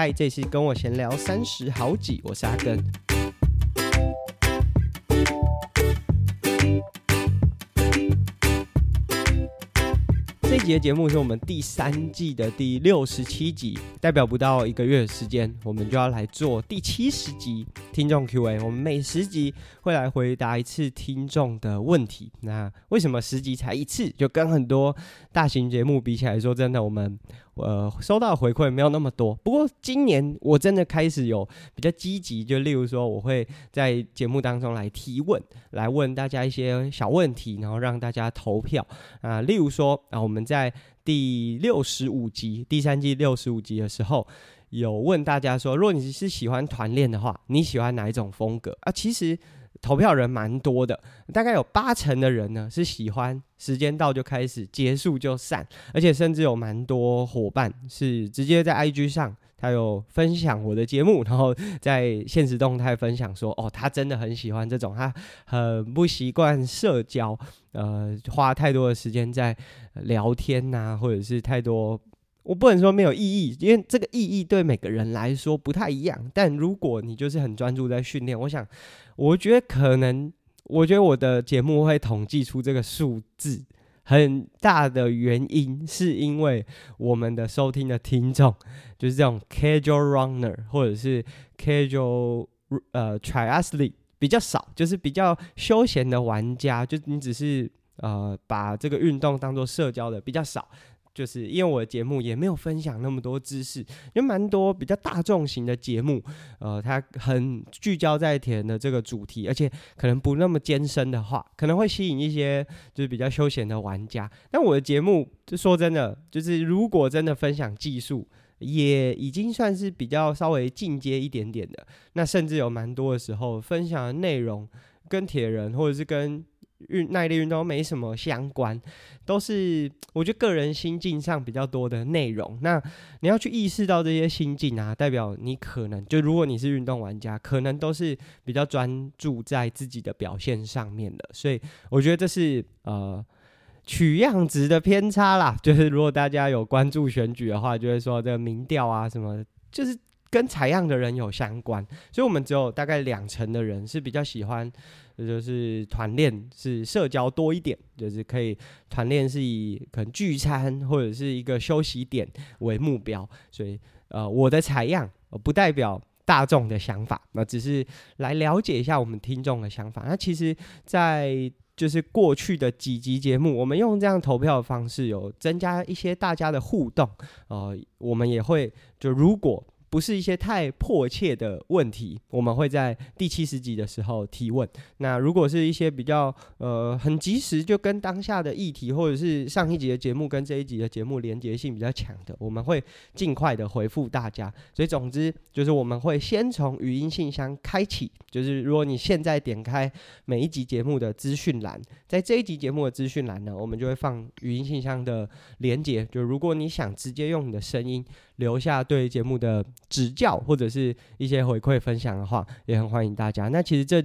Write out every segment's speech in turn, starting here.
嗨，这次跟我闲聊三十好几，我是阿根。这集的节目是我们第三季的第六十七集，代表不到一个月的时间，我们就要来做第七十集听众 Q&A。我们每十集会来回答一次听众的问题。那为什么十集才一次？就跟很多大型节目比起来说，真的我们。呃，收到回馈没有那么多，不过今年我真的开始有比较积极，就例如说，我会在节目当中来提问，来问大家一些小问题，然后让大家投票啊、例如说啊，我们在第六十五集，第三季六十五集的时候，有问大家说，如果你是喜欢团练的话，你喜欢哪一种风格啊？其实。投票人蛮多的，大概有八成的人呢是喜欢时间到就开始，结束就散，而且甚至有蛮多伙伴是直接在 IG 上，他有分享我的节目，然后在现实动态分享说，哦，他真的很喜欢这种，他很不习惯社交，呃，花太多的时间在聊天呐、或者是太多。我不能说没有意义，因为这个意义对每个人来说不太一样。但如果你就是很专注在训练，我想，我觉得可能，我觉得我的节目会统计出这个数字，很大的原因是因为我们的收听的听众 就是这种 casual runner 或者是 casual 呃 triathlete 比较少，就是比较休闲的玩家，就你只是呃把这个运动当做社交的比较少。就是因为我的节目也没有分享那么多知识，有蛮多比较大众型的节目，呃，它很聚焦在铁人的这个主题，而且可能不那么艰深的话，可能会吸引一些就是比较休闲的玩家。但我的节目，就说真的，就是如果真的分享技术，也已经算是比较稍微进阶一点点的。那甚至有蛮多的时候，分享的内容跟铁人或者是跟运耐力运动没什么相关，都是我觉得个人心境上比较多的内容。那你要去意识到这些心境啊，代表你可能就如果你是运动玩家，可能都是比较专注在自己的表现上面的。所以我觉得这是呃取样值的偏差啦。就是如果大家有关注选举的话，就会说这个民调啊什么，就是跟采样的人有相关。所以我们只有大概两成的人是比较喜欢。这就是团练是社交多一点，就是可以团练是以可能聚餐或者是一个休息点为目标，所以呃我的采样不代表大众的想法，那只是来了解一下我们听众的想法。那其实，在就是过去的几集节目，我们用这样投票的方式，有增加一些大家的互动，呃，我们也会就如果。不是一些太迫切的问题，我们会在第七十集的时候提问。那如果是一些比较呃很及时，就跟当下的议题，或者是上一集的节目跟这一集的节目连结性比较强的，我们会尽快的回复大家。所以总之就是我们会先从语音信箱开启，就是如果你现在点开每一集节目的资讯栏，在这一集节目的资讯栏呢，我们就会放语音信箱的连结。就如果你想直接用你的声音留下对节目的指教或者是一些回馈分享的话，也很欢迎大家。那其实这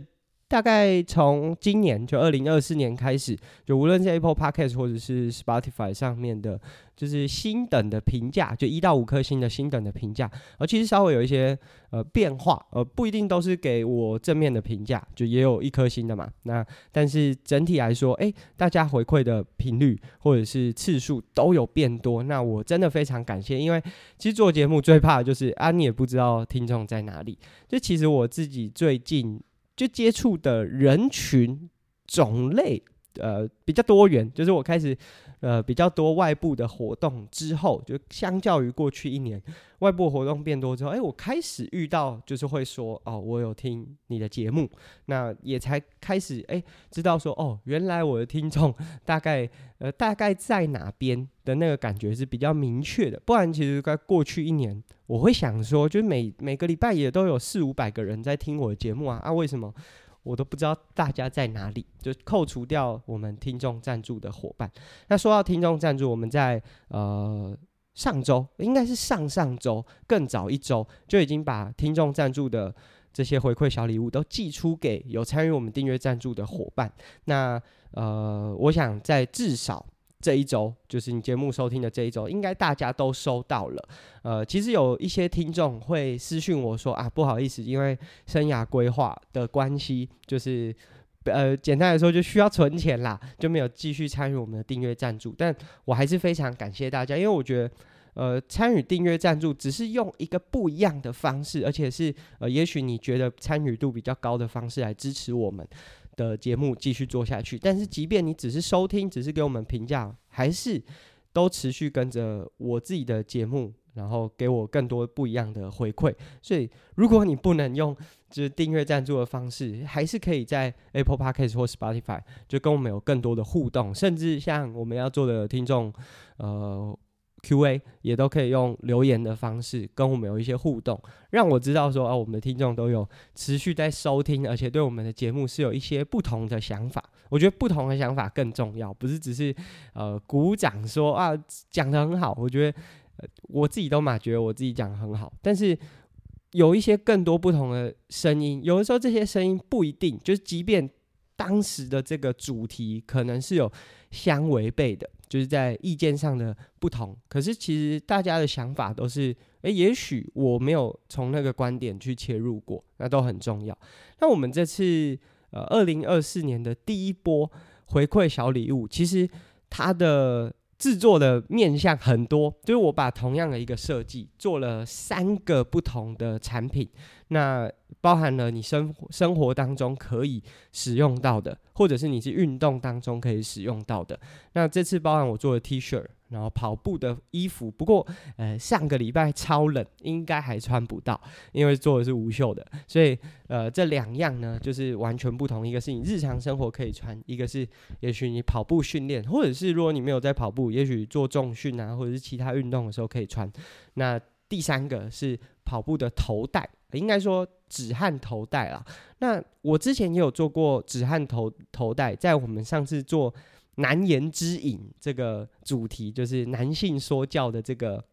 大概从今年就二零二四年开始，就无论是 Apple Podcast 或者是 Spotify 上面的，就是星等的评价，就一到五颗星的星等的评价，而其实稍微有一些呃变化，呃不一定都是给我正面的评价，就也有一颗星的嘛。那但是整体来说，哎、欸，大家回馈的频率或者是次数都有变多，那我真的非常感谢，因为其实做节目最怕的就是啊，你也不知道听众在哪里。就其实我自己最近。就接触的人群种类，呃，比较多元。就是我开始，呃，比较多外部的活动之后，就相较于过去一年，外部活动变多之后，哎，我开始遇到，就是会说，哦，我有听你的节目，那也才开始，哎，知道说，哦，原来我的听众 大概，呃，大概在哪边的那个感觉是比较明确的。不然，其实在过去一年。我会想说，就是每每个礼拜也都有四五百个人在听我的节目啊啊！为什么我都不知道大家在哪里？就扣除掉我们听众赞助的伙伴。那说到听众赞助，我们在呃上周，应该是上上周，更早一周就已经把听众赞助的这些回馈小礼物都寄出给有参与我们订阅赞助的伙伴。那呃，我想在至少。这一周，就是你节目收听的这一周，应该大家都收到了。呃，其实有一些听众会私信我说啊，不好意思，因为生涯规划的关系，就是呃，简单来说就需要存钱啦，就没有继续参与我们的订阅赞助。但我还是非常感谢大家，因为我觉得。呃，参与订阅赞助只是用一个不一样的方式，而且是呃，也许你觉得参与度比较高的方式来支持我们的节目继续做下去。但是，即便你只是收听，只是给我们评价，还是都持续跟着我自己的节目，然后给我更多不一样的回馈。所以，如果你不能用就是订阅赞助的方式，还是可以在 Apple Podcast 或 Spotify 就跟我们有更多的互动，甚至像我们要做的听众，呃。Q&A 也都可以用留言的方式跟我们有一些互动，让我知道说啊，我们的听众都有持续在收听，而且对我们的节目是有一些不同的想法。我觉得不同的想法更重要，不是只是呃鼓掌说啊讲得很好。我觉得、我自己都嘛觉得我自己讲得很好，但是有一些更多不同的声音，有的时候这些声音不一定就是，即便当时的这个主题可能是有相违背的。就是在意见上的不同，可是其实大家的想法都是，诶、也许我没有从那个观点去切入过，那都很重要。那我们这次呃，二零二四年的第一波回馈小礼物，其实它的制作的面向很多，就是我把同样的一个设计做了三个不同的产品。那包含了你生活生活当中可以使用到的，或者是你是运动当中可以使用到的。那这次包含我做的 T 恤，然后跑步的衣服。不过，呃，上个礼拜超冷，应该还穿不到，因为做的是无袖的。所以，呃，这两样呢，就是完全不同。一个是你日常生活可以穿，一个是也许你跑步训练，或者是如果你没有在跑步，也许做重训啊，或者是其他运动的时候可以穿。那第三个是跑步的头带。应该说止汗头带啦。那我之前也有做过止汗头头带，在我们上次做难言之隐这个主题，就是男性说教的这个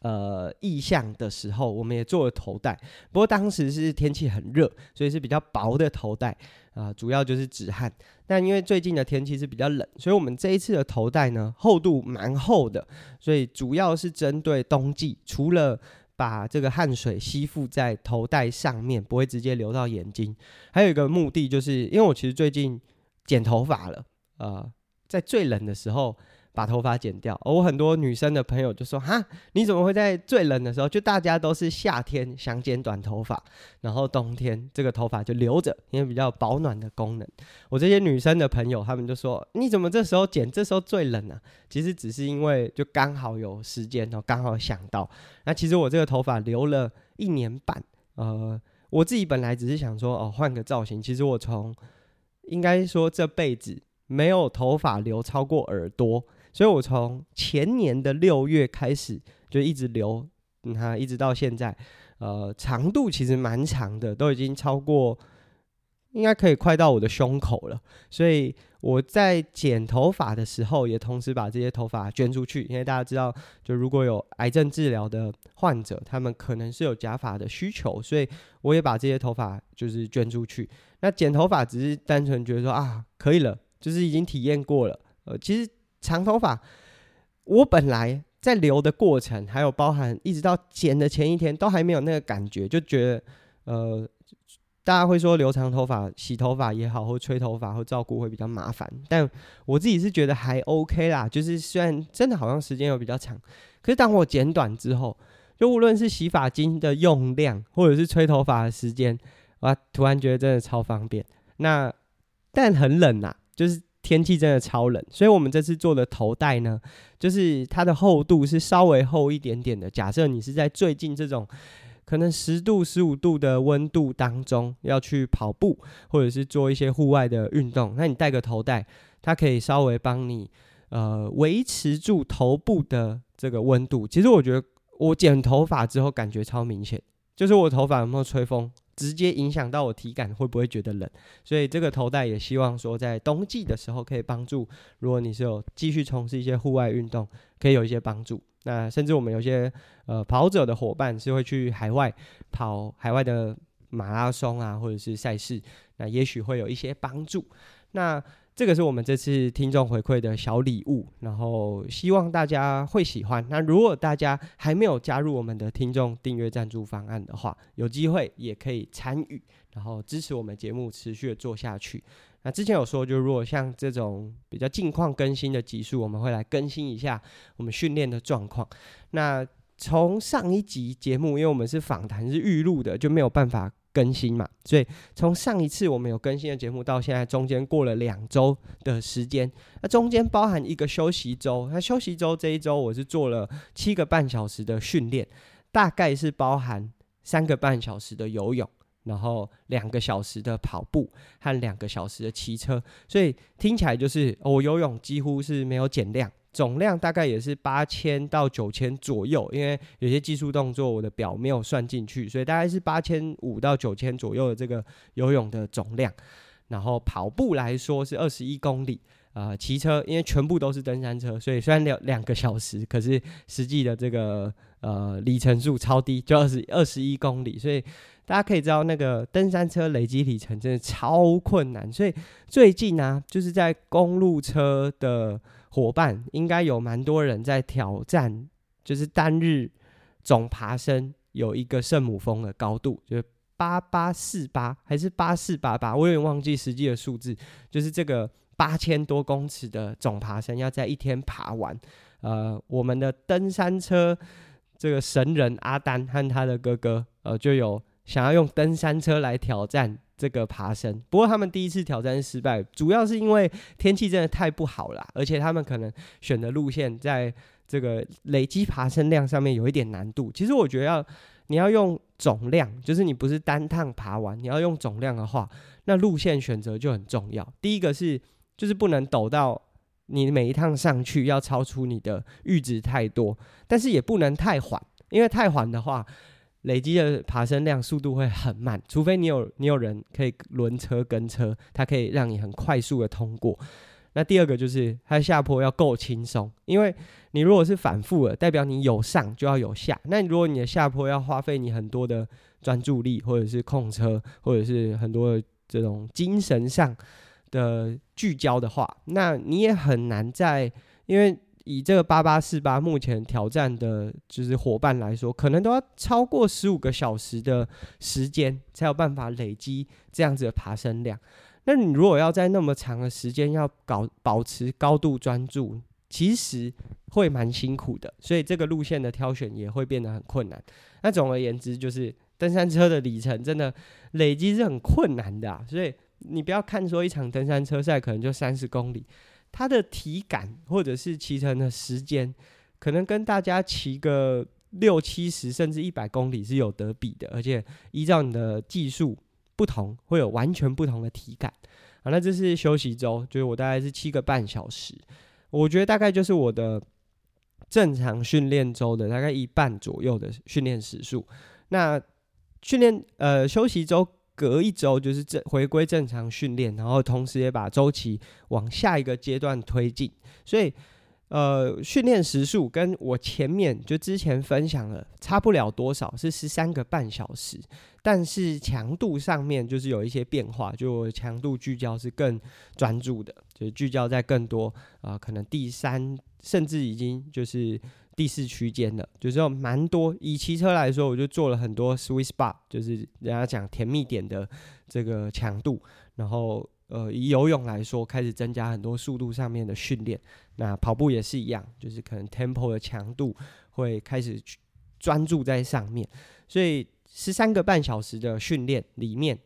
呃意象的时候，我们也做了头带。不过当时是天气很热，所以是比较薄的头带啊，主要就是止汗。但因为最近的天气是比较冷，所以我们这一次的头带呢，厚度蛮厚的，所以主要是针对冬季，除了把这个汗水吸附在头带上面，不会直接流到眼睛。还有一个目的，就是因为我其实最近剪头发了，呃，在最冷的时候把头发剪掉。而我很多女生的朋友就说：“哈，你怎么会在最冷的时候？就大家都是夏天想剪短头发，然后冬天这个头发就留着，因为比较保暖的功能。”我这些女生的朋友，他们就说：“你怎么这时候剪？这时候最冷啊？”其实只是因为就刚好有时间哦，刚好想到。那其实我这个头发留了一年半，呃，我自己本来只是想说哦，换个造型。其实我从应该说这辈子没有头发留超过耳朵，所以我从前年的六月开始就一直留，你看一直到现在，呃，长度其实蛮长的，都已经超过。应该可以快到我的胸口了，所以我在剪头发的时候，也同时把这些头发捐出去。因为大家知道，就如果有癌症治疗的患者，他们可能是有假发的需求，所以我也把这些头发就是捐出去。那剪头发只是单纯觉得说啊，可以了，就是已经体验过了。呃，其实长头发，我本来在留的过程，还有包含一直到剪的前一天，都还没有那个感觉，就觉得呃。大家会说留长头发、洗头发也好，或吹头发或照顾会比较麻烦，但我自己是觉得还 OK 啦。就是虽然真的好像时间又比较长，可是当我剪短之后，就无论是洗发精的用量，或者是吹头发的时间，哇，突然觉得真的超方便。那但很冷呐，就是天气真的超冷，所以我们这次做的头带呢，就是它的厚度是稍微厚一点点的。假设你是在最近这种。可能十度、十五度的温度当中要去跑步，或者是做一些户外的运动，那你戴个头带，它可以稍微帮你呃维持住头部的这个温度。其实我觉得我剪头发之后感觉超明显，就是我头发有没有吹风，直接影响到我体感会不会觉得冷。所以这个头戴也希望说在冬季的时候可以帮助，如果你是有继续从事一些户外运动，可以有一些帮助。那甚至我们有些呃跑者的伙伴是会去海外跑海外的马拉松啊，或者是赛事，那也许会有一些帮助。那这个是我们这次听众回馈的小礼物，然后希望大家会喜欢。那如果大家还没有加入我们的听众订阅赞助方案的话，有机会也可以参与，然后支持我们节目持续的做下去。那之前有说，就如果像这种比较近况更新的集数，我们会来更新一下我们训练的状况。那从上一集节目，因为我们是访谈是预录的，就没有办法更新嘛，所以从上一次我们有更新的节目到现在，中间过了两周的时间。那中间包含一个休息周，那休息周这一周我是做了七个半小时的训练，大概是包含三个半小时的游泳。然后两个小时的跑步和两个小时的骑车，所以听起来就是我游泳几乎是没有减量，总量大概也是八千到九千左右，因为有些技术动作我的表没有算进去，所以大概是八千五到九千左右的这个游泳的总量。然后跑步来说是二十一公里，呃，骑车因为全部都是登山车，所以虽然两两个小时，可是实际的这个呃里程数超低，就二十二十一公里，所以。大家可以知道，那个登山车累积里程真的超困难，所以最近呢、就是在公路车的伙伴，应该有蛮多人在挑战，就是单日总爬升有一个圣母峰的高度，就是八八四八还是八四八八，我有点忘记实际的数字，就是这个八千多公尺的总爬升要在一天爬完。呃，我们的登山车这个神人阿丹和他的哥哥，呃，就有。想要用登山车来挑战这个爬升，不过他们第一次挑战失败，主要是因为天气真的太不好了，而且他们可能选的路线在这个累积爬升量上面有一点难度。其实我觉得要你要用总量，就是你不是单趟爬完，你要用总量的话，那路线选择就很重要。第一个是就是不能陡到你每一趟上去要超出你的阈值太多，但是也不能太缓，因为太缓的话。累积的爬升量速度会很慢，除非你有你有人可以轮车跟车，它可以让你很快速的通过。那第二个就是它下坡要够轻松，因为你如果是反复的，代表你有上就要有下。那如果你的下坡要花费你很多的专注力，或者是控车，或者是很多的这种精神上的聚焦的话，那你也很难在因为。以这个八八四八目前挑战的，就是伙伴来说，可能都要超过十五个小时的时间，才有办法累积这样子的爬升量。那你如果要在那么长的时间要搞保持高度专注，其实会蛮辛苦的。所以这个路线的挑选也会变得很困难。那总而言之，就是登山车的里程真的累积是很困难的啊。所以你不要看说一场登山车赛可能就三十公里。它的体感或者是骑乘的时间，可能跟大家骑个六七十甚至一百公里是有得比的，而且依照你的技术不同，会有完全不同的体感。好，那这是休息周，就是我大概是七个半小时，我觉得大概就是我的正常训练周的大概一半左右的训练时数。那训练呃休息周。隔一周就是正回归正常训练，然后同时也把周期往下一个阶段推进。所以，呃，训练时数跟我前面就之前分享了差不了多少，是十三个半小时。但是强度上面就是有一些变化，就强度聚焦是更专注的，就是聚焦在更多啊、可能第三甚至已经就是。第四区间的，就是蛮多。以骑车来说，我就做了很多 sweet spot，就是人家讲甜蜜点的这个强度。然后，呃，以游泳来说，开始增加很多速度上面的训练。那跑步也是一样，就是可能 tempo 的强度会开始专注在上面。所以十三个半小时的训练里面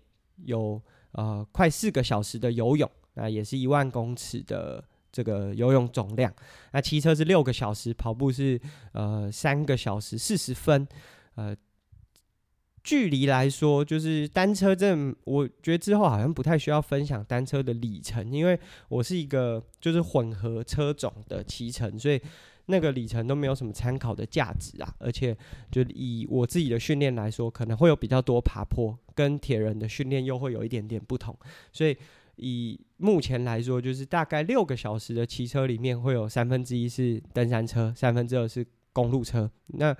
有呃快四个小时的游泳，那也是一万公尺的。这个游泳总量，那骑车是六个小时，跑步是呃三个小时四十分，呃，距离来说就是单车这，我觉得之后好像不太需要分享单车的里程，因为我是一个就是混合车种的骑乘，所以那个里程都没有什么参考的价值啊，而且就以我自己的训练来说，可能会有比较多爬坡，跟铁人的训练又会有一点点不同，所以。以目前来说，就是大概六个小时的骑车里面，会有三分之一是登山车，三分之二是公路车。那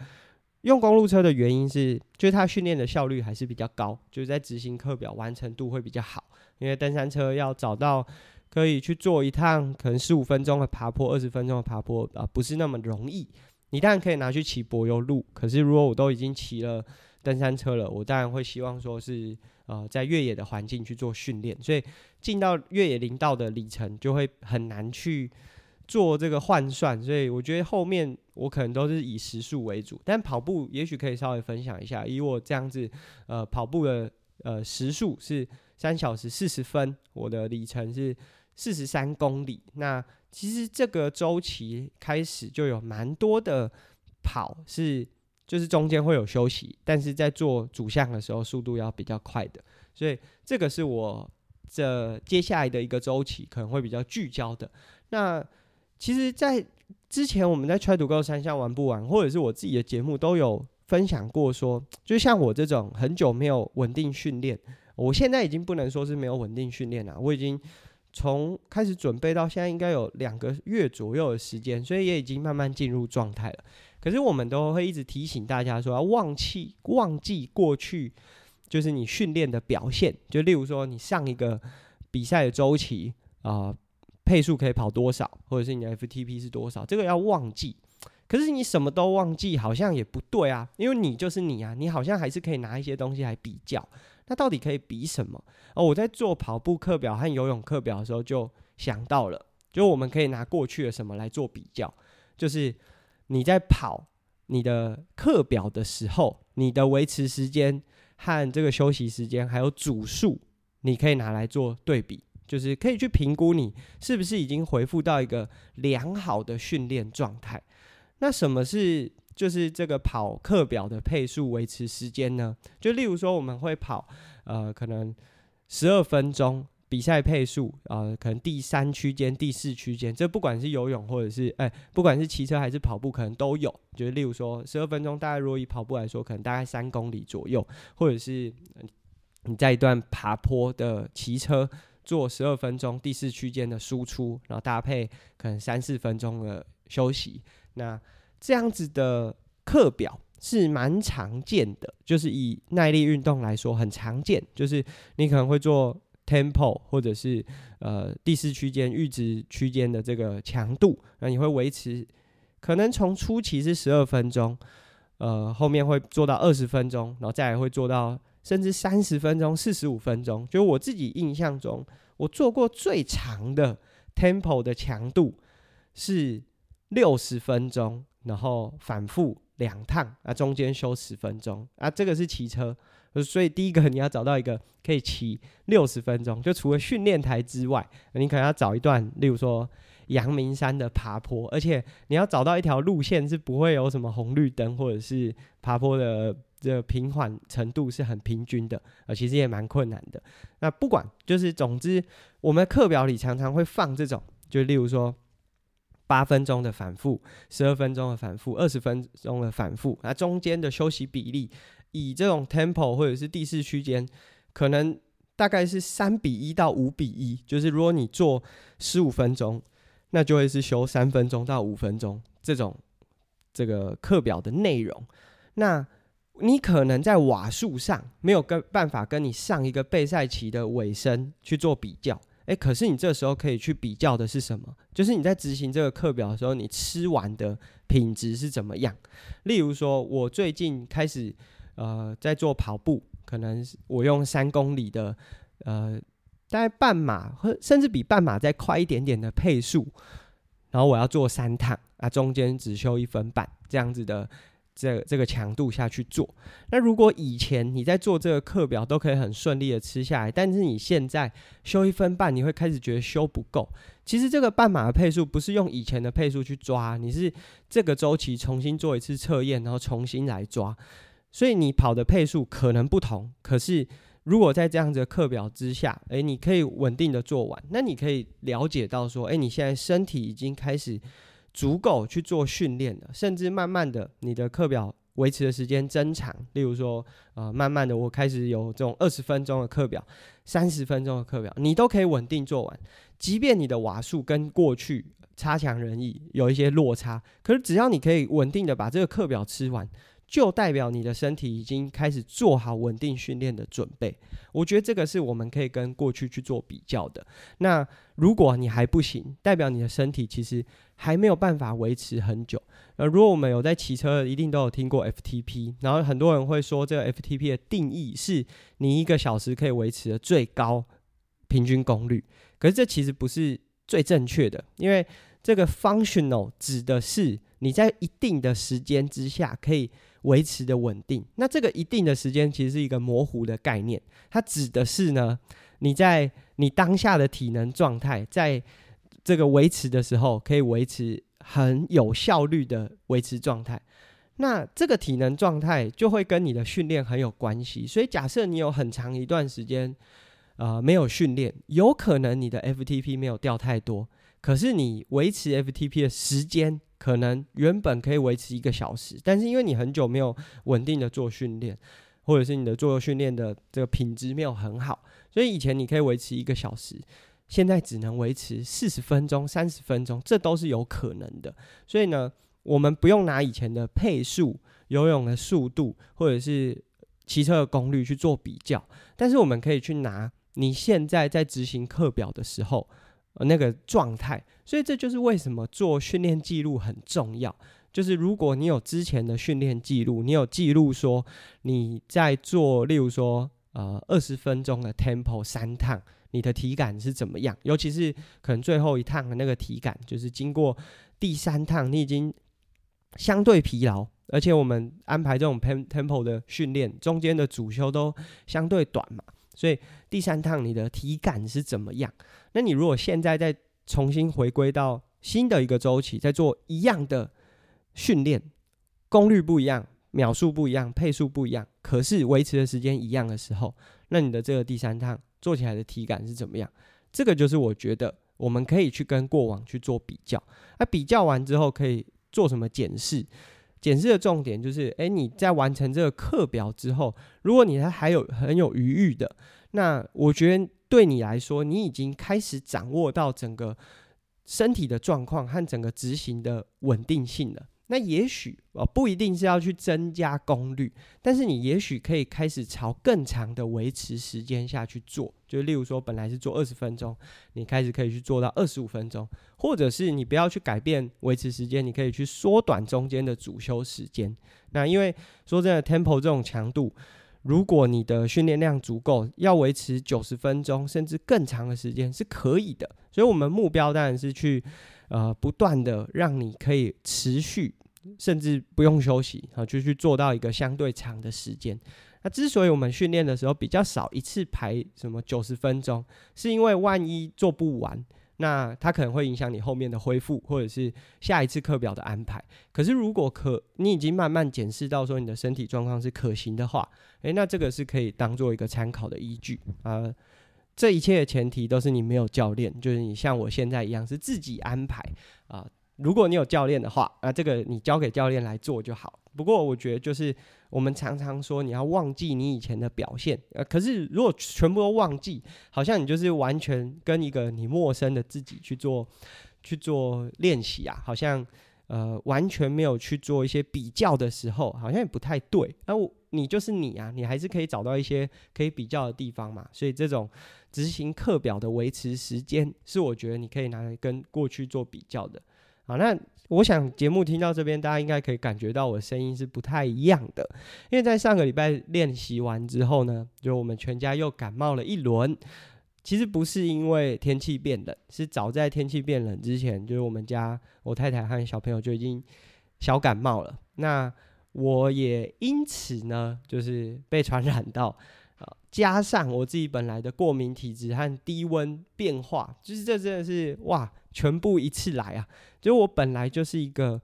用公路车的原因是，就是它训练的效率还是比较高，就是在执行课表完成度会比较好。因为登山车要找到可以去做一趟可能十五分钟的爬坡、二十分钟的爬坡啊，不是那么容易。你当然可以拿去骑柏油路，可是如果我都已经骑了登山车了，我当然会希望说是呃在越野的环境去做训练，所以进到越野林道的里程就会很难去做这个换算，所以我觉得后面我可能都是以时速为主，但跑步也许可以稍微分享一下，以我这样子呃跑步的呃时速是三小时四十分，我的里程是四十三公里，那。其实这个周期开始就有蛮多的跑是，就是中间会有休息，但是在做主项的时候速度要比较快的，所以这个是我这接下来的一个周期可能会比较聚焦的。那其实，在之前我们在 Try to Go 三项玩不完，或者是我自己的节目都有分享过说，说就像我这种很久没有稳定训练，我现在已经不能说是没有稳定训练了，我已经。从开始准备到现在，应该有两个月左右的时间，所以也已经慢慢进入状态了。可是我们都会一直提醒大家说，要忘记忘记过去，就是你训练的表现。就例如说，你上一个比赛的周期啊、配速可以跑多少，或者是你的 FTP 是多少，这个要忘记。可是你什么都忘记，好像也不对啊，因为你就是你啊，你好像还是可以拿一些东西来比较。那到底可以比什么？哦，我在做跑步课表和游泳课表的时候就想到了，就我们可以拿过去的什么来做比较，就是你在跑你的课表的时候，你的维持时间和这个休息时间还有组数，你可以拿来做对比，就是可以去评估你是不是已经恢复到一个良好的训练状态。那什么是？就是这个跑课表的配速维持时间呢？就例如说，我们会跑呃，可能十二分钟比赛配速啊、可能第三区间、第四区间，这不管是游泳或者是哎，不管是骑车还是跑步，可能都有。就是例如说，十二分钟大概如果以跑步来说，可能大概三公里左右，或者是你在一段爬坡的骑车做十二分钟第四区间的输出，然后搭配可能三四分钟的休息，那。这样子的课表是蛮常见的，就是以耐力运动来说很常见，就是你可能会做 tempo 或者是呃第四区间阈值区间的这个强度，那你会维持，可能从初期是十二分钟，呃后面会做到二十分钟，然后再来会做到甚至三十分钟、四十五分钟。就我自己印象中，我做过最长的 tempo 的强度是六十分钟。然后反复两趟啊，中间休十分钟啊，这个是骑车，所以第一个你要找到一个可以骑六十分钟，就除了训练台之外，你可能要找一段，例如说阳明山的爬坡，而且你要找到一条路线是不会有什么红绿灯，或者是爬坡的这平缓程度是很平均的，啊，其实也蛮困难的。那不管就是总之，我们课表里常常会放这种，就例如说。八分钟的反复，十二分钟的反复，二十分钟的反复，那中间的休息比例，以这种 tempo 或者是第四区间，可能大概是三比一到五比一，就是如果你做十五分钟，那就会是休三分钟到五分钟这种这个课表的内容。那你可能在瓦数上没有跟办法跟你上一个备赛期的尾声去做比较。诶，可是你这时候可以去比较的是什么？就是你在执行这个课表的时候，你吃完的品质是怎么样？例如说，我最近开始呃在做跑步，可能我用三公里的呃大概半马或甚至比半马再快一点点的配速，然后我要做三趟啊，中间只休一分半这样子的。这这个强度下去做，那如果以前你在做这个课表都可以很顺利的吃下来，但是你现在休一分半，你会开始觉得休不够。其实这个半马的配速不是用以前的配速去抓，你是这个周期重新做一次测验，然后重新来抓，所以你跑的配速可能不同。可是如果在这样子的课表之下，诶，你可以稳定的做完，那你可以了解到说，诶，你现在身体已经开始。足够去做训练了，甚至慢慢的，你的课表维持的时间增长。例如说，呃，慢慢的，我开始有这种二十分钟的课表，三十分钟的课表，你都可以稳定做完。即便你的瓦数跟过去差强人意，有一些落差，可是只要你可以稳定的把这个课表吃完，就代表你的身体已经开始做好稳定训练的准备。我觉得这个是我们可以跟过去去做比较的。那如果你还不行，代表你的身体其实还没有办法维持很久。呃，如果我们有在骑车，一定都有听过 FTP。然后很多人会说，这个 FTP 的定义是你一个小时可以维持的最高平均功率。可是这其实不是最正确的，因为这个 functional 指的是你在一定的时间之下可以维持的稳定。那这个一定的时间其实是一个模糊的概念，它指的是呢，你在你当下的体能状态，在这个维持的时候，可以维持很有效率的维持状态。那这个体能状态就会跟你的训练很有关系。所以假设你有很长一段时间，呃，没有训练，有可能你的 FTP 没有掉太多。可是你维持 FTP 的时间，可能原本可以维持一个小时，但是因为你很久没有稳定的做训练，或者是你的做训练的这个品质没有很好，所以以前你可以维持一个小时，现在只能维持四十分钟、三十分钟，这都是有可能的。所以呢，我们不用拿以前的配速、游泳的速度，或者是骑车的功率去做比较，但是我们可以去拿你现在在执行课表的时候。呃，那个状态，所以这就是为什么做训练记录很重要。就是如果你有之前的训练记录，你有记录说你在做，例如说呃二十分钟的 tempo 三趟，你的体感是怎么样？尤其是可能最后一趟的那个体感，就是经过第三趟，你已经相对疲劳，而且我们安排这种 tempo 的训练，中间的主休都相对短嘛。所以第三趟你的体感是怎么样？那你如果现在再重新回归到新的一个周期，再做一样的训练，功率不一样，秒数不一样，配速不一样，可是维持的时间一样的时候，那你的这个第三趟做起来的体感是怎么样？这个就是我觉得我们可以去跟过往去做比较。那比较完之后可以做什么检视？检视的重点就是，哎，你在完成这个课表之后，如果你还还有很有余裕的，那我觉得对你来说，你已经开始掌握到整个身体的状况和整个执行的稳定性了。那也许哦，不一定是要去增加功率，但是你也许可以开始朝更长的维持时间下去做。就例如说，本来是做二十分钟，你开始可以去做到二十五分钟，或者是你不要去改变维持时间，你可以去缩短中间的主休时间。那因为说真的，tempo 这种强度，如果你的训练量足够，要维持九十分钟甚至更长的时间是可以的。所以，我们目标当然是去呃不断的让你可以持续。甚至不用休息啊，就去做到一个相对长的时间。那之所以我们训练的时候比较少一次排什么九十分钟，是因为万一做不完，那它可能会影响你后面的恢复，或者是下一次课表的安排。可是如果可，你已经慢慢检视到说你的身体状况是可行的话，诶，那这个是可以当做一个参考的依据啊。这一切的前提都是你没有教练，就是你像我现在一样是自己安排啊。如果你有教练的话，啊，这个你交给教练来做就好。不过我觉得就是我们常常说你要忘记你以前的表现，呃，可是如果全部都忘记，好像你就是完全跟一个你陌生的自己去做去做练习啊，好像呃完全没有去做一些比较的时候，好像也不太对。那我你就是你啊，你还是可以找到一些可以比较的地方嘛。所以这种执行课表的维持时间，是我觉得你可以拿来跟过去做比较的。好，那我想节目听到这边，大家应该可以感觉到我声音是不太一样的，因为在上个礼拜练习完之后呢，就我们全家又感冒了一轮。其实不是因为天气变冷，是早在天气变冷之前，就是我们家我太太和小朋友就已经小感冒了。那我也因此呢，就是被传染到。加上我自己本来的过敏体质和低温变化，就是这真的是哇，全部一次来啊！就我本来就是一个，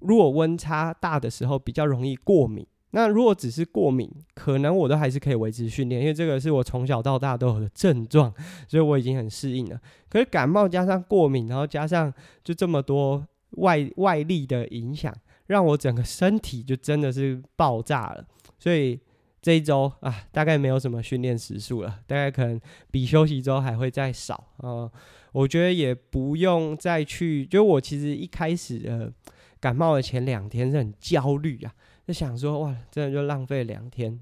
如果温差大的时候比较容易过敏。那如果只是过敏，可能我都还是可以维持训练，因为这个是我从小到大都有的症状，所以我已经很适应了。可是感冒加上过敏，然后加上就这么多外外力的影响，让我整个身体就真的是爆炸了，所以。这一周啊，大概没有什么训练时数了，大概可能比休息周还会再少啊、我觉得也不用再去，就我其实一开始呃感冒的前两天是很焦虑啊，就想说哇，真的就浪费两天，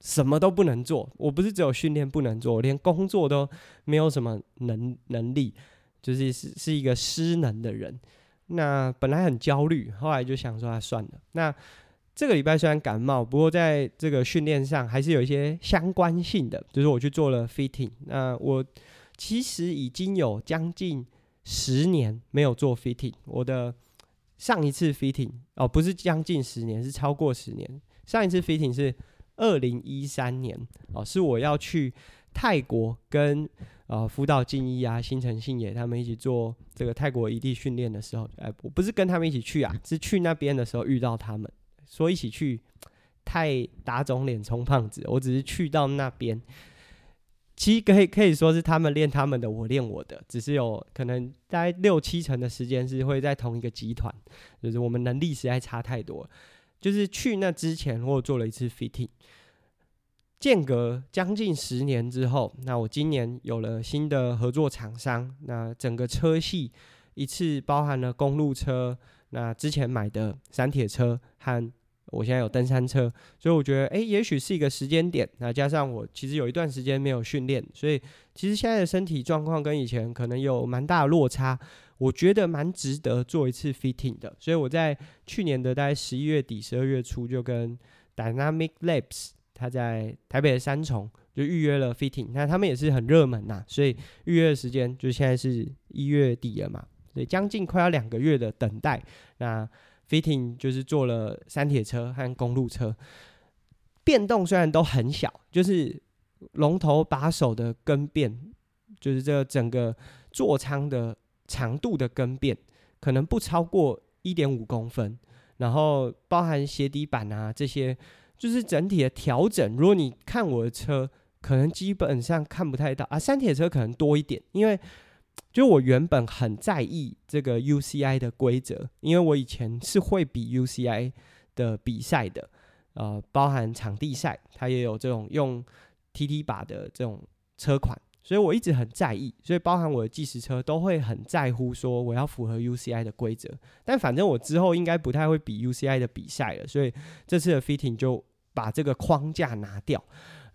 什么都不能做。我不是只有训练不能做，连工作都没有什么能能力，就是是是一个失能的人。那本来很焦虑，后来就想说啊，算了。那这个礼拜虽然感冒，不过在这个训练上还是有一些相关性的，就是我去做了 fitting。那我其实已经有将近十年没有做 fitting，我的。上一次 fitting 哦，不是将近十年，是超过十年。上一次 fitting 是二零一三年哦，是我要去泰国跟呃福岛敬一啊、新城信也他们一起做这个泰国移地训练的时候，哎，我不是跟他们一起去啊，是去那边的时候遇到他们，说一起去，太打肿脸充胖子，我只是去到那边。其实可以可以说是他们练他们的，我练我的，只是有可能大概六七成的时间是会在同一个集团，就是我们能力实在差太多。就是去那之前，我做了一次 fitting，间隔将近十年之后，那我今年有了新的合作厂商，那整个车系一次包含了公路车，那之前买的山铁车和。我现在有登山车，所以我觉得，哎，也许是一个时间点。那加上我其实有一段时间没有训练，所以其实现在的身体状况跟以前可能有蛮大的落差。我觉得蛮值得做一次 fitting 的。所以我在去年的大概十一月底、十二月初就跟 Dynamic Labs 他在台北的三重就预约了 fitting。那他们也是很热门呐，所以预约的时间就现在是一月底了嘛，所以将近快要两个月的等待。那 fitting 就是做了三铁车和公路车，变动虽然都很小，就是龙头把手的更变，就是这整个座舱的长度的更变，可能不超过一点五公分，然后包含鞋底板啊这些，就是整体的调整。如果你看我的车，可能基本上看不太到啊，三铁车可能多一点，因为。就我原本很在意这个 UCI 的规则，因为我以前是会比 UCI 的比赛的，呃，包含场地赛，它也有这种用 TT 把的这种车款，所以我一直很在意，所以包含我的计时车都会很在乎，说我要符合 UCI 的规则。但反正我之后应该不太会比 UCI 的比赛了，所以这次的 fitting 就把这个框架拿掉，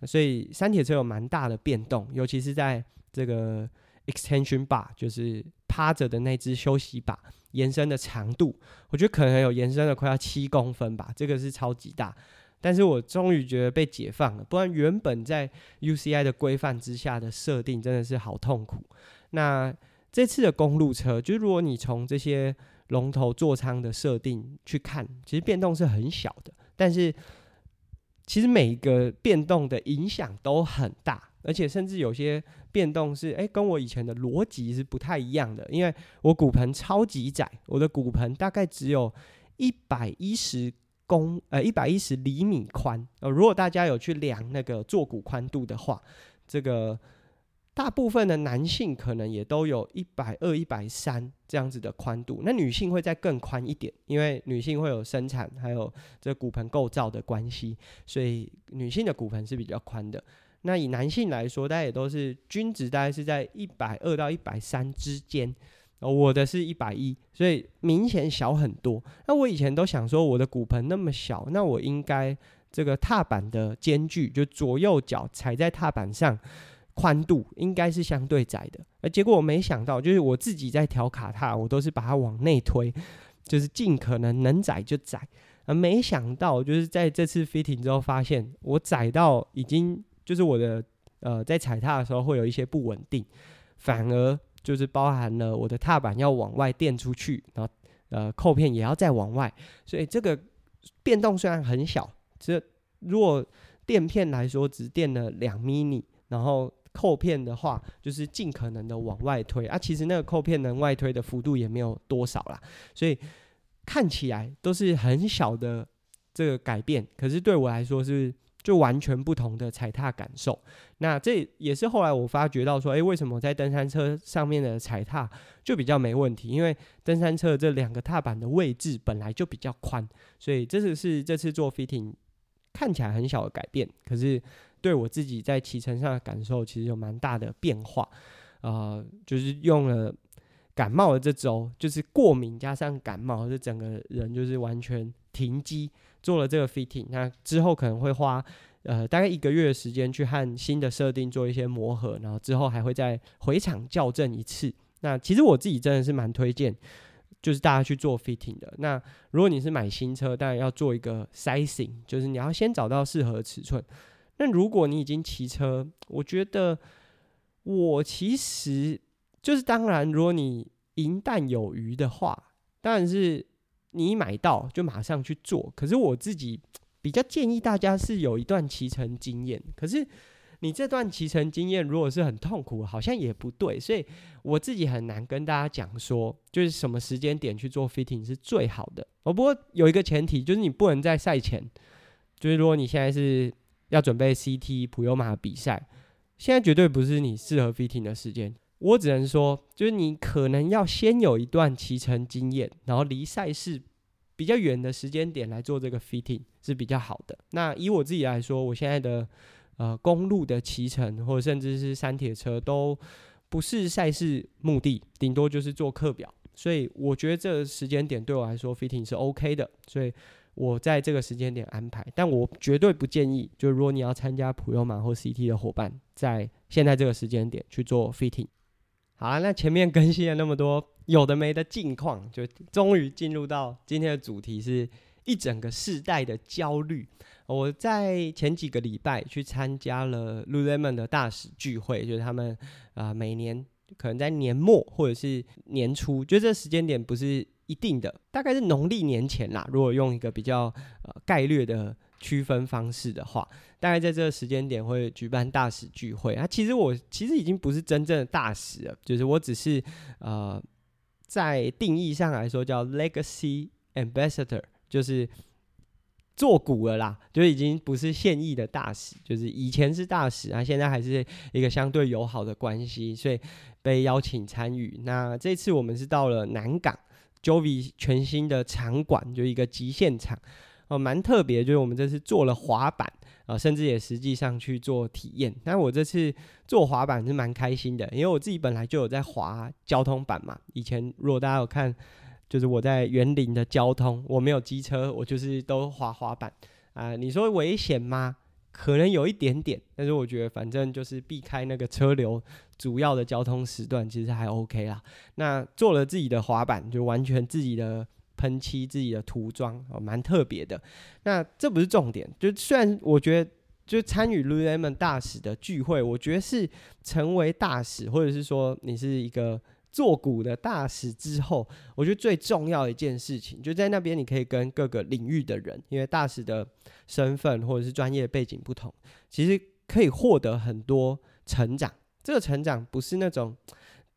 所以三铁车有蛮大的变动，尤其是在这个。Extension bar 就是趴着的那只休息把延伸的长度，我觉得可能有延伸了快要七公分吧，这个是超级大。但是我终于觉得被解放了，不然原本在 UCI 的规范之下的设定真的是好痛苦。那这次的公路车，就是如果你从这些龙头座舱的设定去看，其实变动是很小的，但是其实每一个变动的影响都很大。而且甚至有些变动是，哎，跟我以前的逻辑是不太一样的。因为我骨盆超级窄，我的骨盆大概只有一百一十公，呃，一百一十厘米宽。呃，如果大家有去量那个坐骨宽度的话，这个大部分的男性可能也都有一百二、一百三这样子的宽度。那女性会再更宽一点，因为女性会有生产还有这骨盆构造的关系，所以女性的骨盆是比较宽的。那以男性来说，大家也都是均值，大概是在一百二到一百三之间。我的是一百一，所以明显小很多。那我以前都想说，我的骨盆那么小，那我应该这个踏板的间距，就左右脚踩在踏板上，宽度应该是相对窄的。而结果我没想到，就是我自己在调卡踏，我都是把它往内推，就是尽可能能窄就窄。而没想到，就是在这次 fitting 之后，发现我窄到已经。就是我的呃，在踩踏的时候会有一些不稳定，反而就是包含了我的踏板要往外垫出去，然后呃扣片也要再往外，所以这个变动虽然很小，这如果垫片来说只垫了两 mini，然后扣片的话就是尽可能的往外推啊，其实那个扣片能外推的幅度也没有多少啦，所以看起来都是很小的这个改变，可是对我来说是。就完全不同的踩踏感受，那这也是后来我发觉到说，诶，为什么在登山车上面的踩踏就比较没问题？因为登山车这两个踏板的位置本来就比较宽，所以这次是这次做 fitting 看起来很小的改变，可是对我自己在骑乘上的感受其实有蛮大的变化。呃，就是用了感冒的这周，就是过敏加上感冒，这整个人就是完全。停机做了这个 fitting，那之后可能会花呃大概一个月的时间去和新的设定做一些磨合，然后之后还会再回厂校正一次。那其实我自己真的是蛮推荐，就是大家去做 fitting 的。那如果你是买新车，当然要做一个 sizing，就是你要先找到适合的尺寸。那如果你已经骑车，我觉得我其实就是当然，如果你银弹有余的话，当然是你一买到就马上去做。可是我自己 比较建议大家是有一段骑乘经验。可是。你这段骑乘经验如果是很痛苦，好像也不对，所以我自己很难跟大家讲说，就是什么时间点去做 fitting 是最好的。哦，不过有一个前提，就是你不能在赛前，就是如果你现在是要准备 CT 普悠玛比赛，现在绝对不是你适合 fitting 的时间。我只能说，就是你可能要先有一段骑乘经验，然后离赛事比较远的时间点来做这个 fitting 是比较好的。那以我自己来说，我现在的。呃，公路的骑乘或者甚至是山铁车都不是赛事目的，顶多就是做课表。所以我觉得这个时间点对我来说 fitting 是 OK 的，所以我在这个时间点安排。但我绝对不建议，就如果你要参加普悠玛或 CT 的伙伴，在现在这个时间点去做 fitting。好了，那前面更新了那么多有的没的近况，就终于进入到今天的主题，是一整个世代的焦虑。我在前几个礼拜去参加了 Lululemon 的大使聚会，就是他们啊、每年可能在年末或者是年初，就这时间点不是一定的，大概是农历年前啦。如果用一个比较呃概略的区分方式的话，大概在这个时间点会举办大使聚会。啊，其实我其实已经不是真正的大使了，就是我只是呃在定义上来说叫 Legacy Ambassador，就是。做股了啦，就已经不是现役的大使，就是以前是大使啊，现在还是一个相对友好的关系，所以被邀请参与。那这次我们是到了南港 Jovi 全新的场馆，就一个极限场哦，蛮特别。就是我们这次做了滑板啊，甚至也实际上去做体验。那我这次做滑板是蛮开心的，因为我自己本来就有在滑交通板嘛。以前如果大家有看。就是我在园林的交通，我没有机车，我就是都滑滑板啊、你说危险吗？可能有一点点，但是我觉得反正就是避开那个车流主要的交通时段，其实还 OK 啦。那做了自己的滑板，就完全自己的喷漆、自己的涂装，哦，蛮特别的。那这不是重点，就虽然我觉得就参与 Lululemon 大使的聚会，我觉得是成为大使，或者是说你是一个。做股的大使之后，我觉得最重要的一件事情，就在那边你可以跟各个领域的人，因为大使的身份或者是专业背景不同，其实可以获得很多成长。这个成长不是那种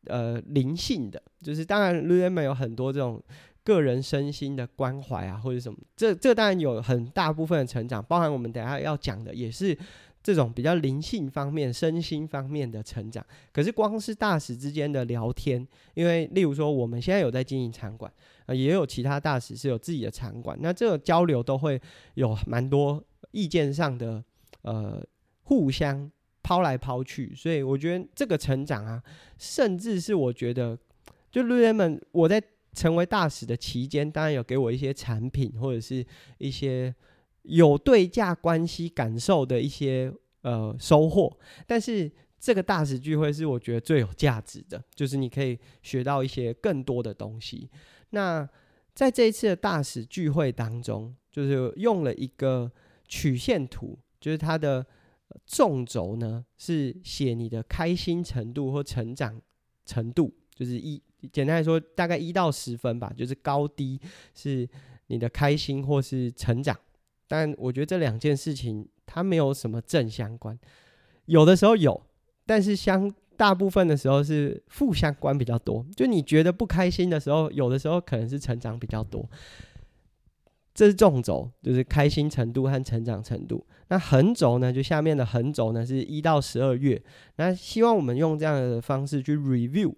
呃灵性的，就是当然 Lululemon 有很多这种个人身心的关怀啊，或者什么，这这当然有很大部分的成长，包含我们等下要讲的也是。这种比较灵性方面、身心方面的成长，可是光是大使之间的聊天，因为例如说我们现在有在经营场馆，呃，也有其他大使是有自己的场馆，那这个交流都会有蛮多意见上的呃互相抛来抛去，所以我觉得这个成长啊，甚至是我觉得就 Lululemon 我在成为大使的期间，当然有给我一些产品或者是一些。有对价关系感受的一些呃收获，但是这个大使聚会是我觉得最有价值的，就是你可以学到一些更多的东西。那在这一次的大使聚会当中，就是用了一个曲线图，就是它的纵轴呢是写你的开心程度或成长程度，就是一简单来说大概一到十分吧，就是高低是你的开心或是成长。但我觉得这两件事情它没有什么正相关，有的时候有，但是相大部分的时候是负相关比较多。就你觉得不开心的时候，有的时候可能是成长比较多。这是纵轴，就是开心程度和成长程度。那横轴呢？就下面的横轴呢，是一到十二月。那希望我们用这样的方式去 review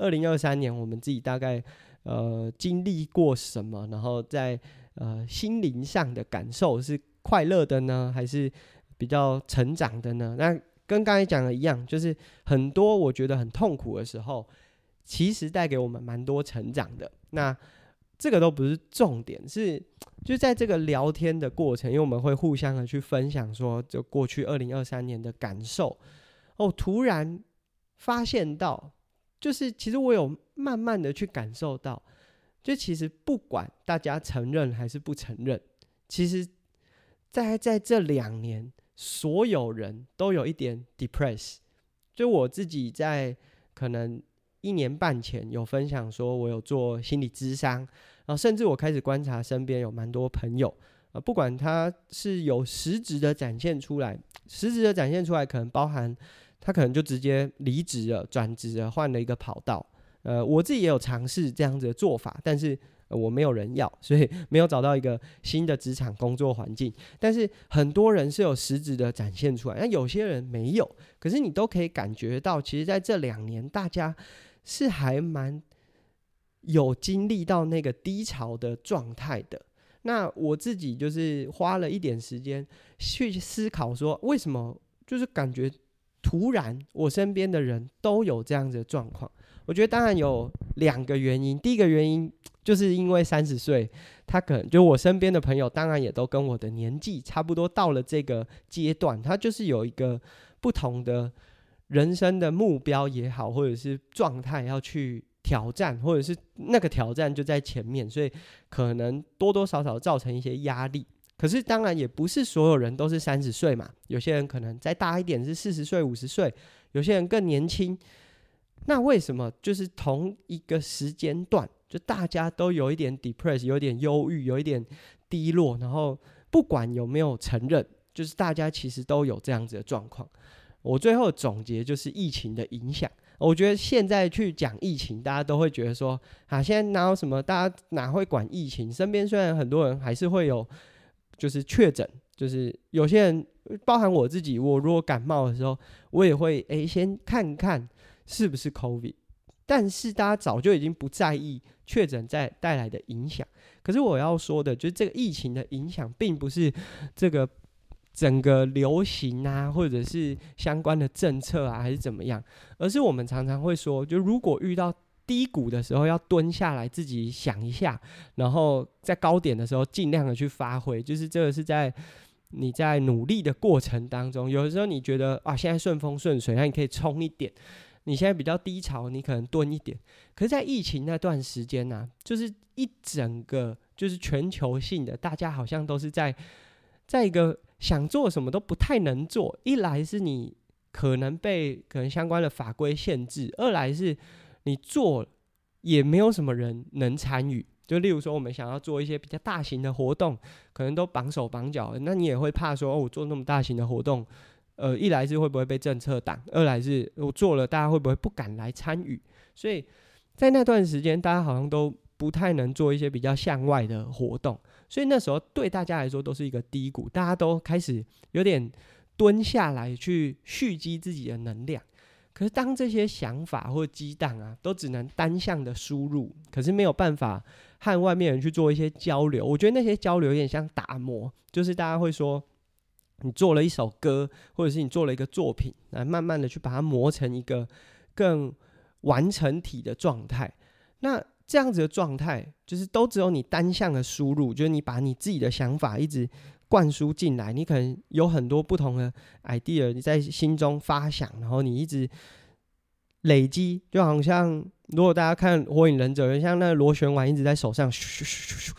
二零二三年我们自己大概呃经历过什么，然后在。呃，心灵上的感受是快乐的呢，还是比较成长的呢？那跟刚才讲的一样，就是很多我觉得很痛苦的时候，其实带给我们蛮多成长的。那这个都不是重点，是就在这个聊天的过程，因为我们会互相的去分享说，就过去二零二三年的感受。哦，突然发现到，就是其实我有慢慢的去感受到，就其实不管大家承认还是不承认，其实在在这两年，所有人都有一点 depress。就我自己在可能。一年半前有分享说，我有做心理咨商，然后甚至我开始观察身边有蛮多朋友，啊，不管他是有实质的展现出来，实质的展现出来可能包含他可能就直接离职了、转职了、换了一个跑道。呃，我自己也有尝试这样子的做法，但是我没有人要，所以没有找到一个新的职场工作环境。但是很多人是有实质的展现出来，那有些人没有，可是你都可以感觉到，其实在这两年大家。是还蛮有经历到那个低潮的状态的。那我自己就是花了一点时间去思考，说为什么就是感觉突然我身边的人都有这样子的状况。我觉得当然有两个原因。第一个原因就是因为三十岁，他可能就我身边的朋友，当然也都跟我的年纪差不多，到了这个阶段，他就是有一个不同的。人生的目标也好，或者是状态要去挑战，或者是那个挑战就在前面，所以可能多多少少造成一些压力。可是当然也不是所有人都是三十岁嘛，有些人可能再大一点是四十岁、五十岁，有些人更年轻。那为什么就是同一个时间段，就大家都有一点 depressed，有点忧郁，有一点低落，然后不管有没有承认，就是大家其实都有这样子的状况。我最后总结就是疫情的影响。我觉得现在去讲疫情，大家都会觉得说啊，现在哪有什么，大家哪会管疫情？身边虽然很多人还是会有，就是确诊，就是有些人，包含我自己，我如果感冒的时候，我也会诶先看看是不是 COVID。但是大家早就已经不在意确诊在带来的影响。可是我要说的，就是这个疫情的影响，并不是这个。整个流行啊，或者是相关的政策啊，还是怎么样？而是我们常常会说，就如果遇到低谷的时候，要蹲下来自己想一下，然后在高点的时候尽量的去发挥。就是这个是在你在努力的过程当中，有的时候你觉得啊，现在顺风顺水，那你可以冲一点；你现在比较低潮，你可能蹲一点。可是，在疫情那段时间呢、就是一整个就是全球性的，大家好像都是在在一个。想做什么都不太能做，一来是你可能被可能相关的法规限制，二来是你做也没有什么人能参与。就例如说，我们想要做一些比较大型的活动，可能都绑手绑脚，那你也会怕说，哦，我做那么大型的活动，呃，一来是会不会被政策挡，二来是我做了，大家会不会不敢来参与？所以在那段时间，大家好像都不太能做一些比较向外的活动。所以那时候对大家来说都是一个低谷，大家都开始有点蹲下来去蓄积自己的能量。可是当这些想法或激荡啊，都只能单向的输入，可是没有办法和外面人去做一些交流。我觉得那些交流有点像打磨，就是大家会说，你做了一首歌，或者是你做了一个作品，来慢慢的去把它磨成一个更完成体的状态。那这样子的状态，就是都只有你单向的输入，就是你把你自己的想法一直灌输进来，你可能有很多不同的 idea，你在心中发想，然后你一直累积，就好像如果大家看《火影忍者》，像那螺旋丸一直在手上，咻咻咻咻咻，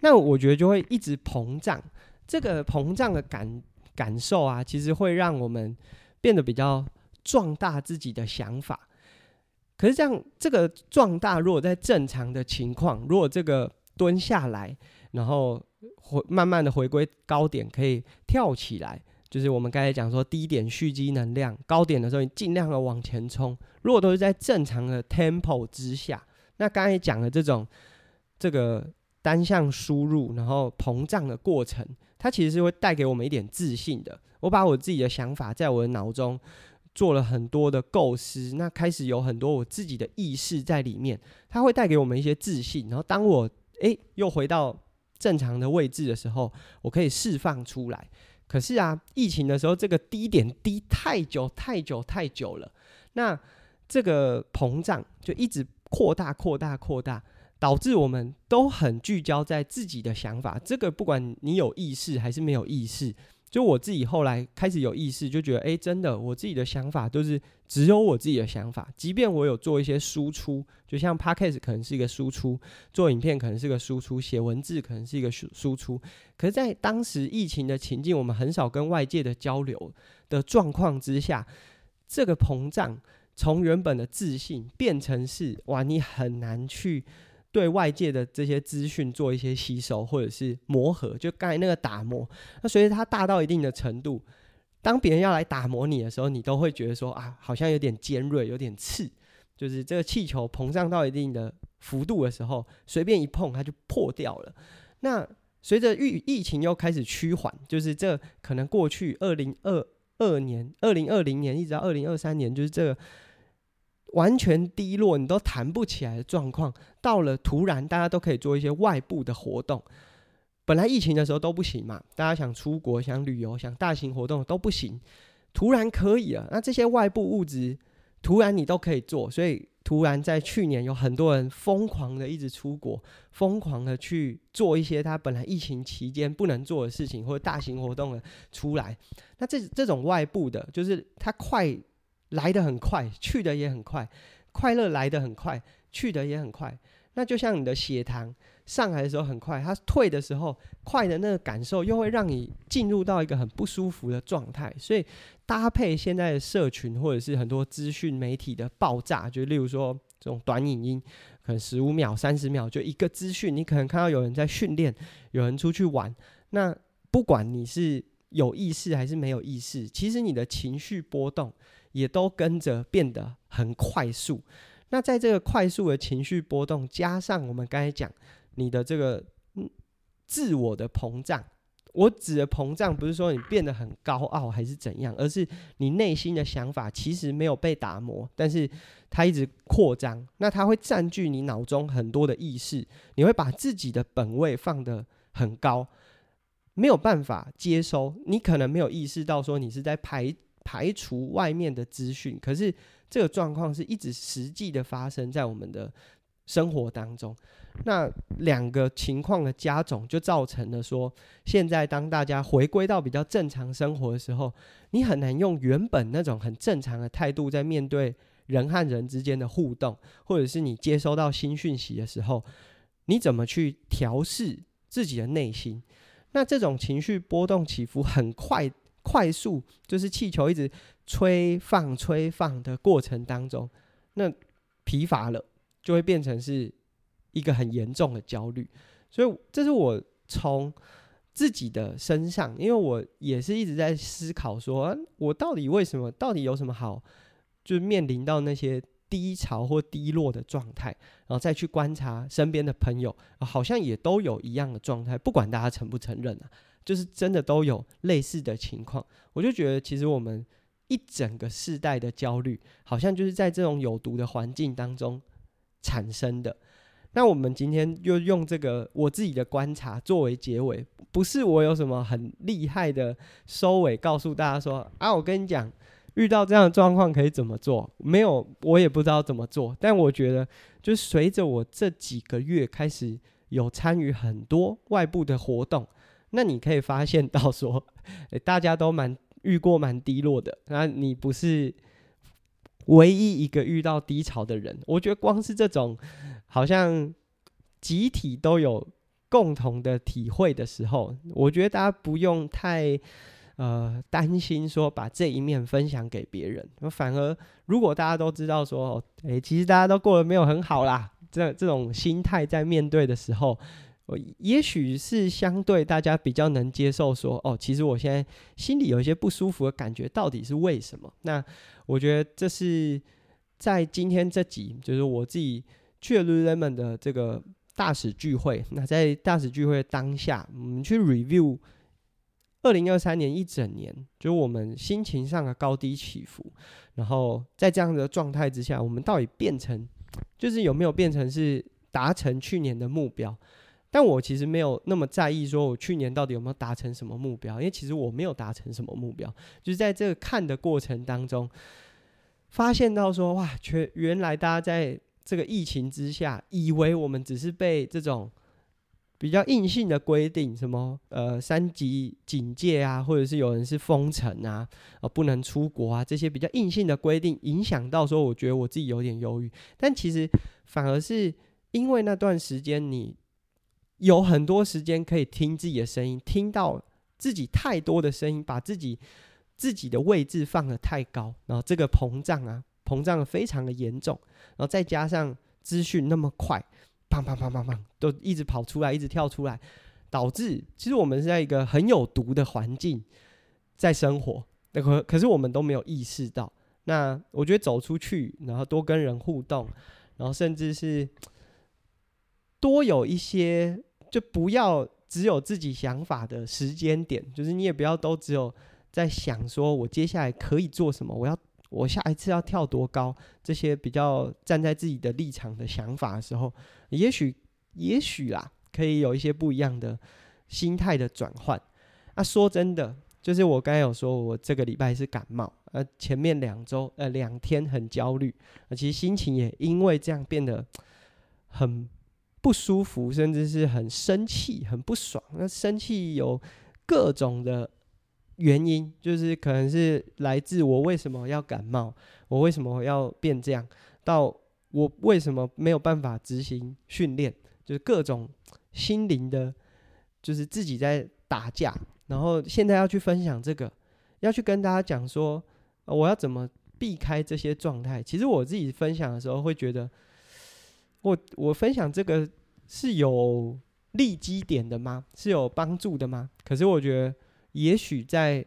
那我觉得就会一直膨胀。这个膨胀的感感受啊，其实会让我们变得比较壮大自己的想法。可是这样，这个壮大，如果在正常的情况，如果这个蹲下来，然后回慢慢的回归高点，可以跳起来，就是我们刚才讲说低点蓄积能量，高点的时候你尽量的往前冲。如果都是在正常的 tempo 之下，那刚才讲的这种这个单向输入，然后膨胀的过程，它其实是会带给我们一点自信的。我把我自己的想法在我的脑中。做了很多的构思，那开始有很多我自己的意识在里面，它会带给我们一些自信。然后当我诶又回到正常的位置的时候，我可以释放出来。可是啊，疫情的时候这个低点低太久太久太久了，那这个膨胀就一直扩大扩大扩大，导致我们都很聚焦在自己的想法。这个不管你有意识还是没有意识。就我自己后来开始有意识，就觉得，诶，真的，我自己的想法都是只有我自己的想法。即便我有做一些输出，就像 Podcast 可能是一个输出，做影片可能是个输出，写文字可能是一个输输出。可是，在当时疫情的情境，我们很少跟外界的交流的状况之下，这个膨胀从原本的自信变成是，哇，你很难去。对外界的这些资讯做一些吸收，或者是磨合，就刚才那个打磨。那随着它大到一定的程度，当别人要来打磨你的时候，你都会觉得说啊，好像有点尖锐，有点刺。就是这个气球膨胀到一定的幅度的时候，随便一碰它就破掉了。那随着疫疫情又开始趋缓，就是这可能过去二零二二年、二零二零年一直到二零二三年，就是这个。完全低落，你都弹不起来的状况，到了突然大家都可以做一些外部的活动。本来疫情的时候都不行嘛，大家想出国、想旅游、想大型活动都不行，突然可以了。那这些外部物质，突然你都可以做，所以突然在去年有很多人疯狂的一直出国，疯狂的去做一些他本来疫情期间不能做的事情，或者大型活动的出来。那这这种外部的，就是它快。来得很快，去得也很快，快乐来得很快，去得也很快。那就像你的血糖上来的时候很快，它退的时候快的那个感受，又会让你进入到一个很不舒服的状态。所以搭配现在的社群或者是很多资讯媒体的爆炸，就例如说这种短影音，可能十五秒、三十秒就一个资讯，你可能看到有人在训练，有人出去玩。那不管你是有意识还是没有意识，其实你的情绪波动。也都跟着变得很快速。那在这个快速的情绪波动，加上我们刚才讲你的这个嗯自我的膨胀，我指的膨胀不是说你变得很高傲还是怎样，而是你内心的想法其实没有被打磨，但是它一直扩张。那它会占据你脑中很多的意识，你会把自己的本位放得很高，没有办法接收。你可能没有意识到说你是在排。排除外面的资讯，可是这个状况是一直实际的发生在我们的生活当中。那两个情况的加总，就造成了说，现在当大家回归到比较正常生活的时候，你很难用原本那种很正常的态度在面对人和人之间的互动，或者是你接收到新讯息的时候，你怎么去调试自己的内心？那这种情绪波动起伏很快。快速就是气球一直吹放吹放的过程当中，那疲乏了就会变成是一个很严重的焦虑。所以这是我从自己的身上，因为我也是一直在思考说，啊，我到底为什么，到底有什么好，就面临到那些低潮或低落的状态，然后再去观察身边的朋友，好像也都有一样的状态，不管大家承不承认啊。就是真的都有类似的情况，我就觉得其实我们一整个世代的焦虑，好像就是在这种有毒的环境当中产生的。那我们今天又用这个我自己的观察作为结尾，不是我有什么很厉害的收尾，告诉大家说啊，我跟你讲，遇到这样的状况可以怎么做？没有，我也不知道怎么做。但我觉得，就随着我这几个月开始有参与很多外部的活动。那你可以发现到说，欸、大家都蛮遇过蛮低落的，那你不是唯一一个遇到低潮的人。我觉得光是这种好像集体都有共同的体会的时候，我觉得大家不用太呃担心说把这一面分享给别人。反而如果大家都知道说，诶、欸，其实大家都过得没有很好啦，这这种心态在面对的时候。也许是相对大家比较能接受说，哦，其实我现在心里有一些不舒服的感觉，到底是为什么？那我觉得这是在今天这集，就是我自己去了 Lululemon 的这个大使聚会。那在大使聚会当下，我们去 review 二零二三年一整年，就是我们心情上的高低起伏。然后在这样的状态之下，我们到底变成，就是有没有变成是达成去年的目标？但我其实没有那么在意，说我去年到底有没有达成什么目标，因为其实我没有达成什么目标，就是在这个看的过程当中，发现到说哇，全原来大家在这个疫情之下，以为我们只是被这种比较硬性的规定，什么呃三级警戒啊，或者是有人是封城啊，呃不能出国啊，这些比较硬性的规定影响到说，我觉得我自己有点忧郁。但其实反而是因为那段时间，你有很多时间可以听自己的声音，听到自己太多的声音，把自己自己的位置放得太高，然后这个膨胀啊。膨胀的非常的严重，然后再加上资讯那么快，砰砰砰砰砰，都一直跑出来，一直跳出来，导致其实我们是在一个很有毒的环境在生活，可可是我们都没有意识到。那我觉得走出去，然后多跟人互动，然后甚至是多有一些，就不要只有自己想法的时间点，就是你也不要都只有在想说我接下来可以做什么，我要。我下一次要跳多高？这些比较站在自己的立场的想法的时候，也许，也许啦，可以有一些不一样的心态的转换。啊、说真的，就是我刚才有说，我这个礼拜是感冒，呃，前面两周，呃，两天很焦虑，而其实心情也因为这样变得很不舒服，甚至是很生气、很不爽。那生气有各种的。原因就是可能是来自我为什么要感冒，我为什么要变这样，到我为什么没有办法执行训练，就是各种心灵的，就是自己在打架，然后现在要去分享这个，要去跟大家讲说，我要怎么避开这些状态。其实我自己分享的时候会觉得，我我分享这个是有利基点的吗？是有帮助的吗？可是我觉得。也许在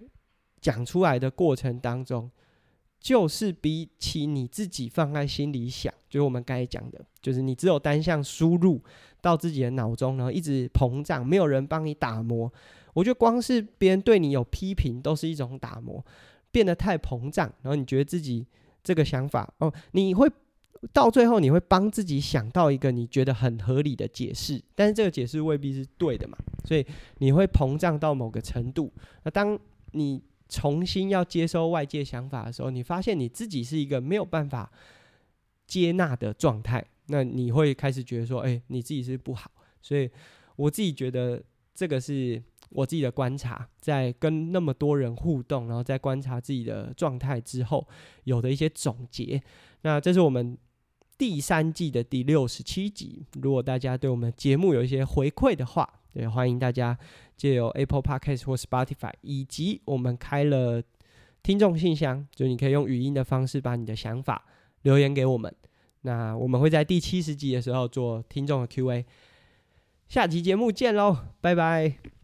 讲出来的过程当中，就是比起你自己放在心里想，就是我们刚才讲的，就是你只有单向输入到自己的脑中，然后一直膨胀，没有人帮你打磨。我觉得光是别人对你有批评，都是一种打磨，变得太膨胀，然后你觉得自己这个想法哦，你会。到最后，你会帮自己想到一个你觉得很合理的解释，但是这个解释未必是对的嘛，所以你会膨胀到某个程度。那当你重新要接收外界想法的时候，你发现你自己是一个没有办法接纳的状态，那你会开始觉得说，哎，你自己是不好。所以我自己觉得这个是我自己的观察，在跟那么多人互动，然后在观察自己的状态之后，有的一些总结。那这是我们。第三季的第六十七集，如果大家对我们节目有一些回馈的话，也欢迎大家借由 Apple Podcast 或 Spotify，以及我们开了听众信箱，就你可以用语音的方式把你的想法留言给我们。那我们会在第七十集的时候做听众的 Q&A。下期节目见喽，拜拜。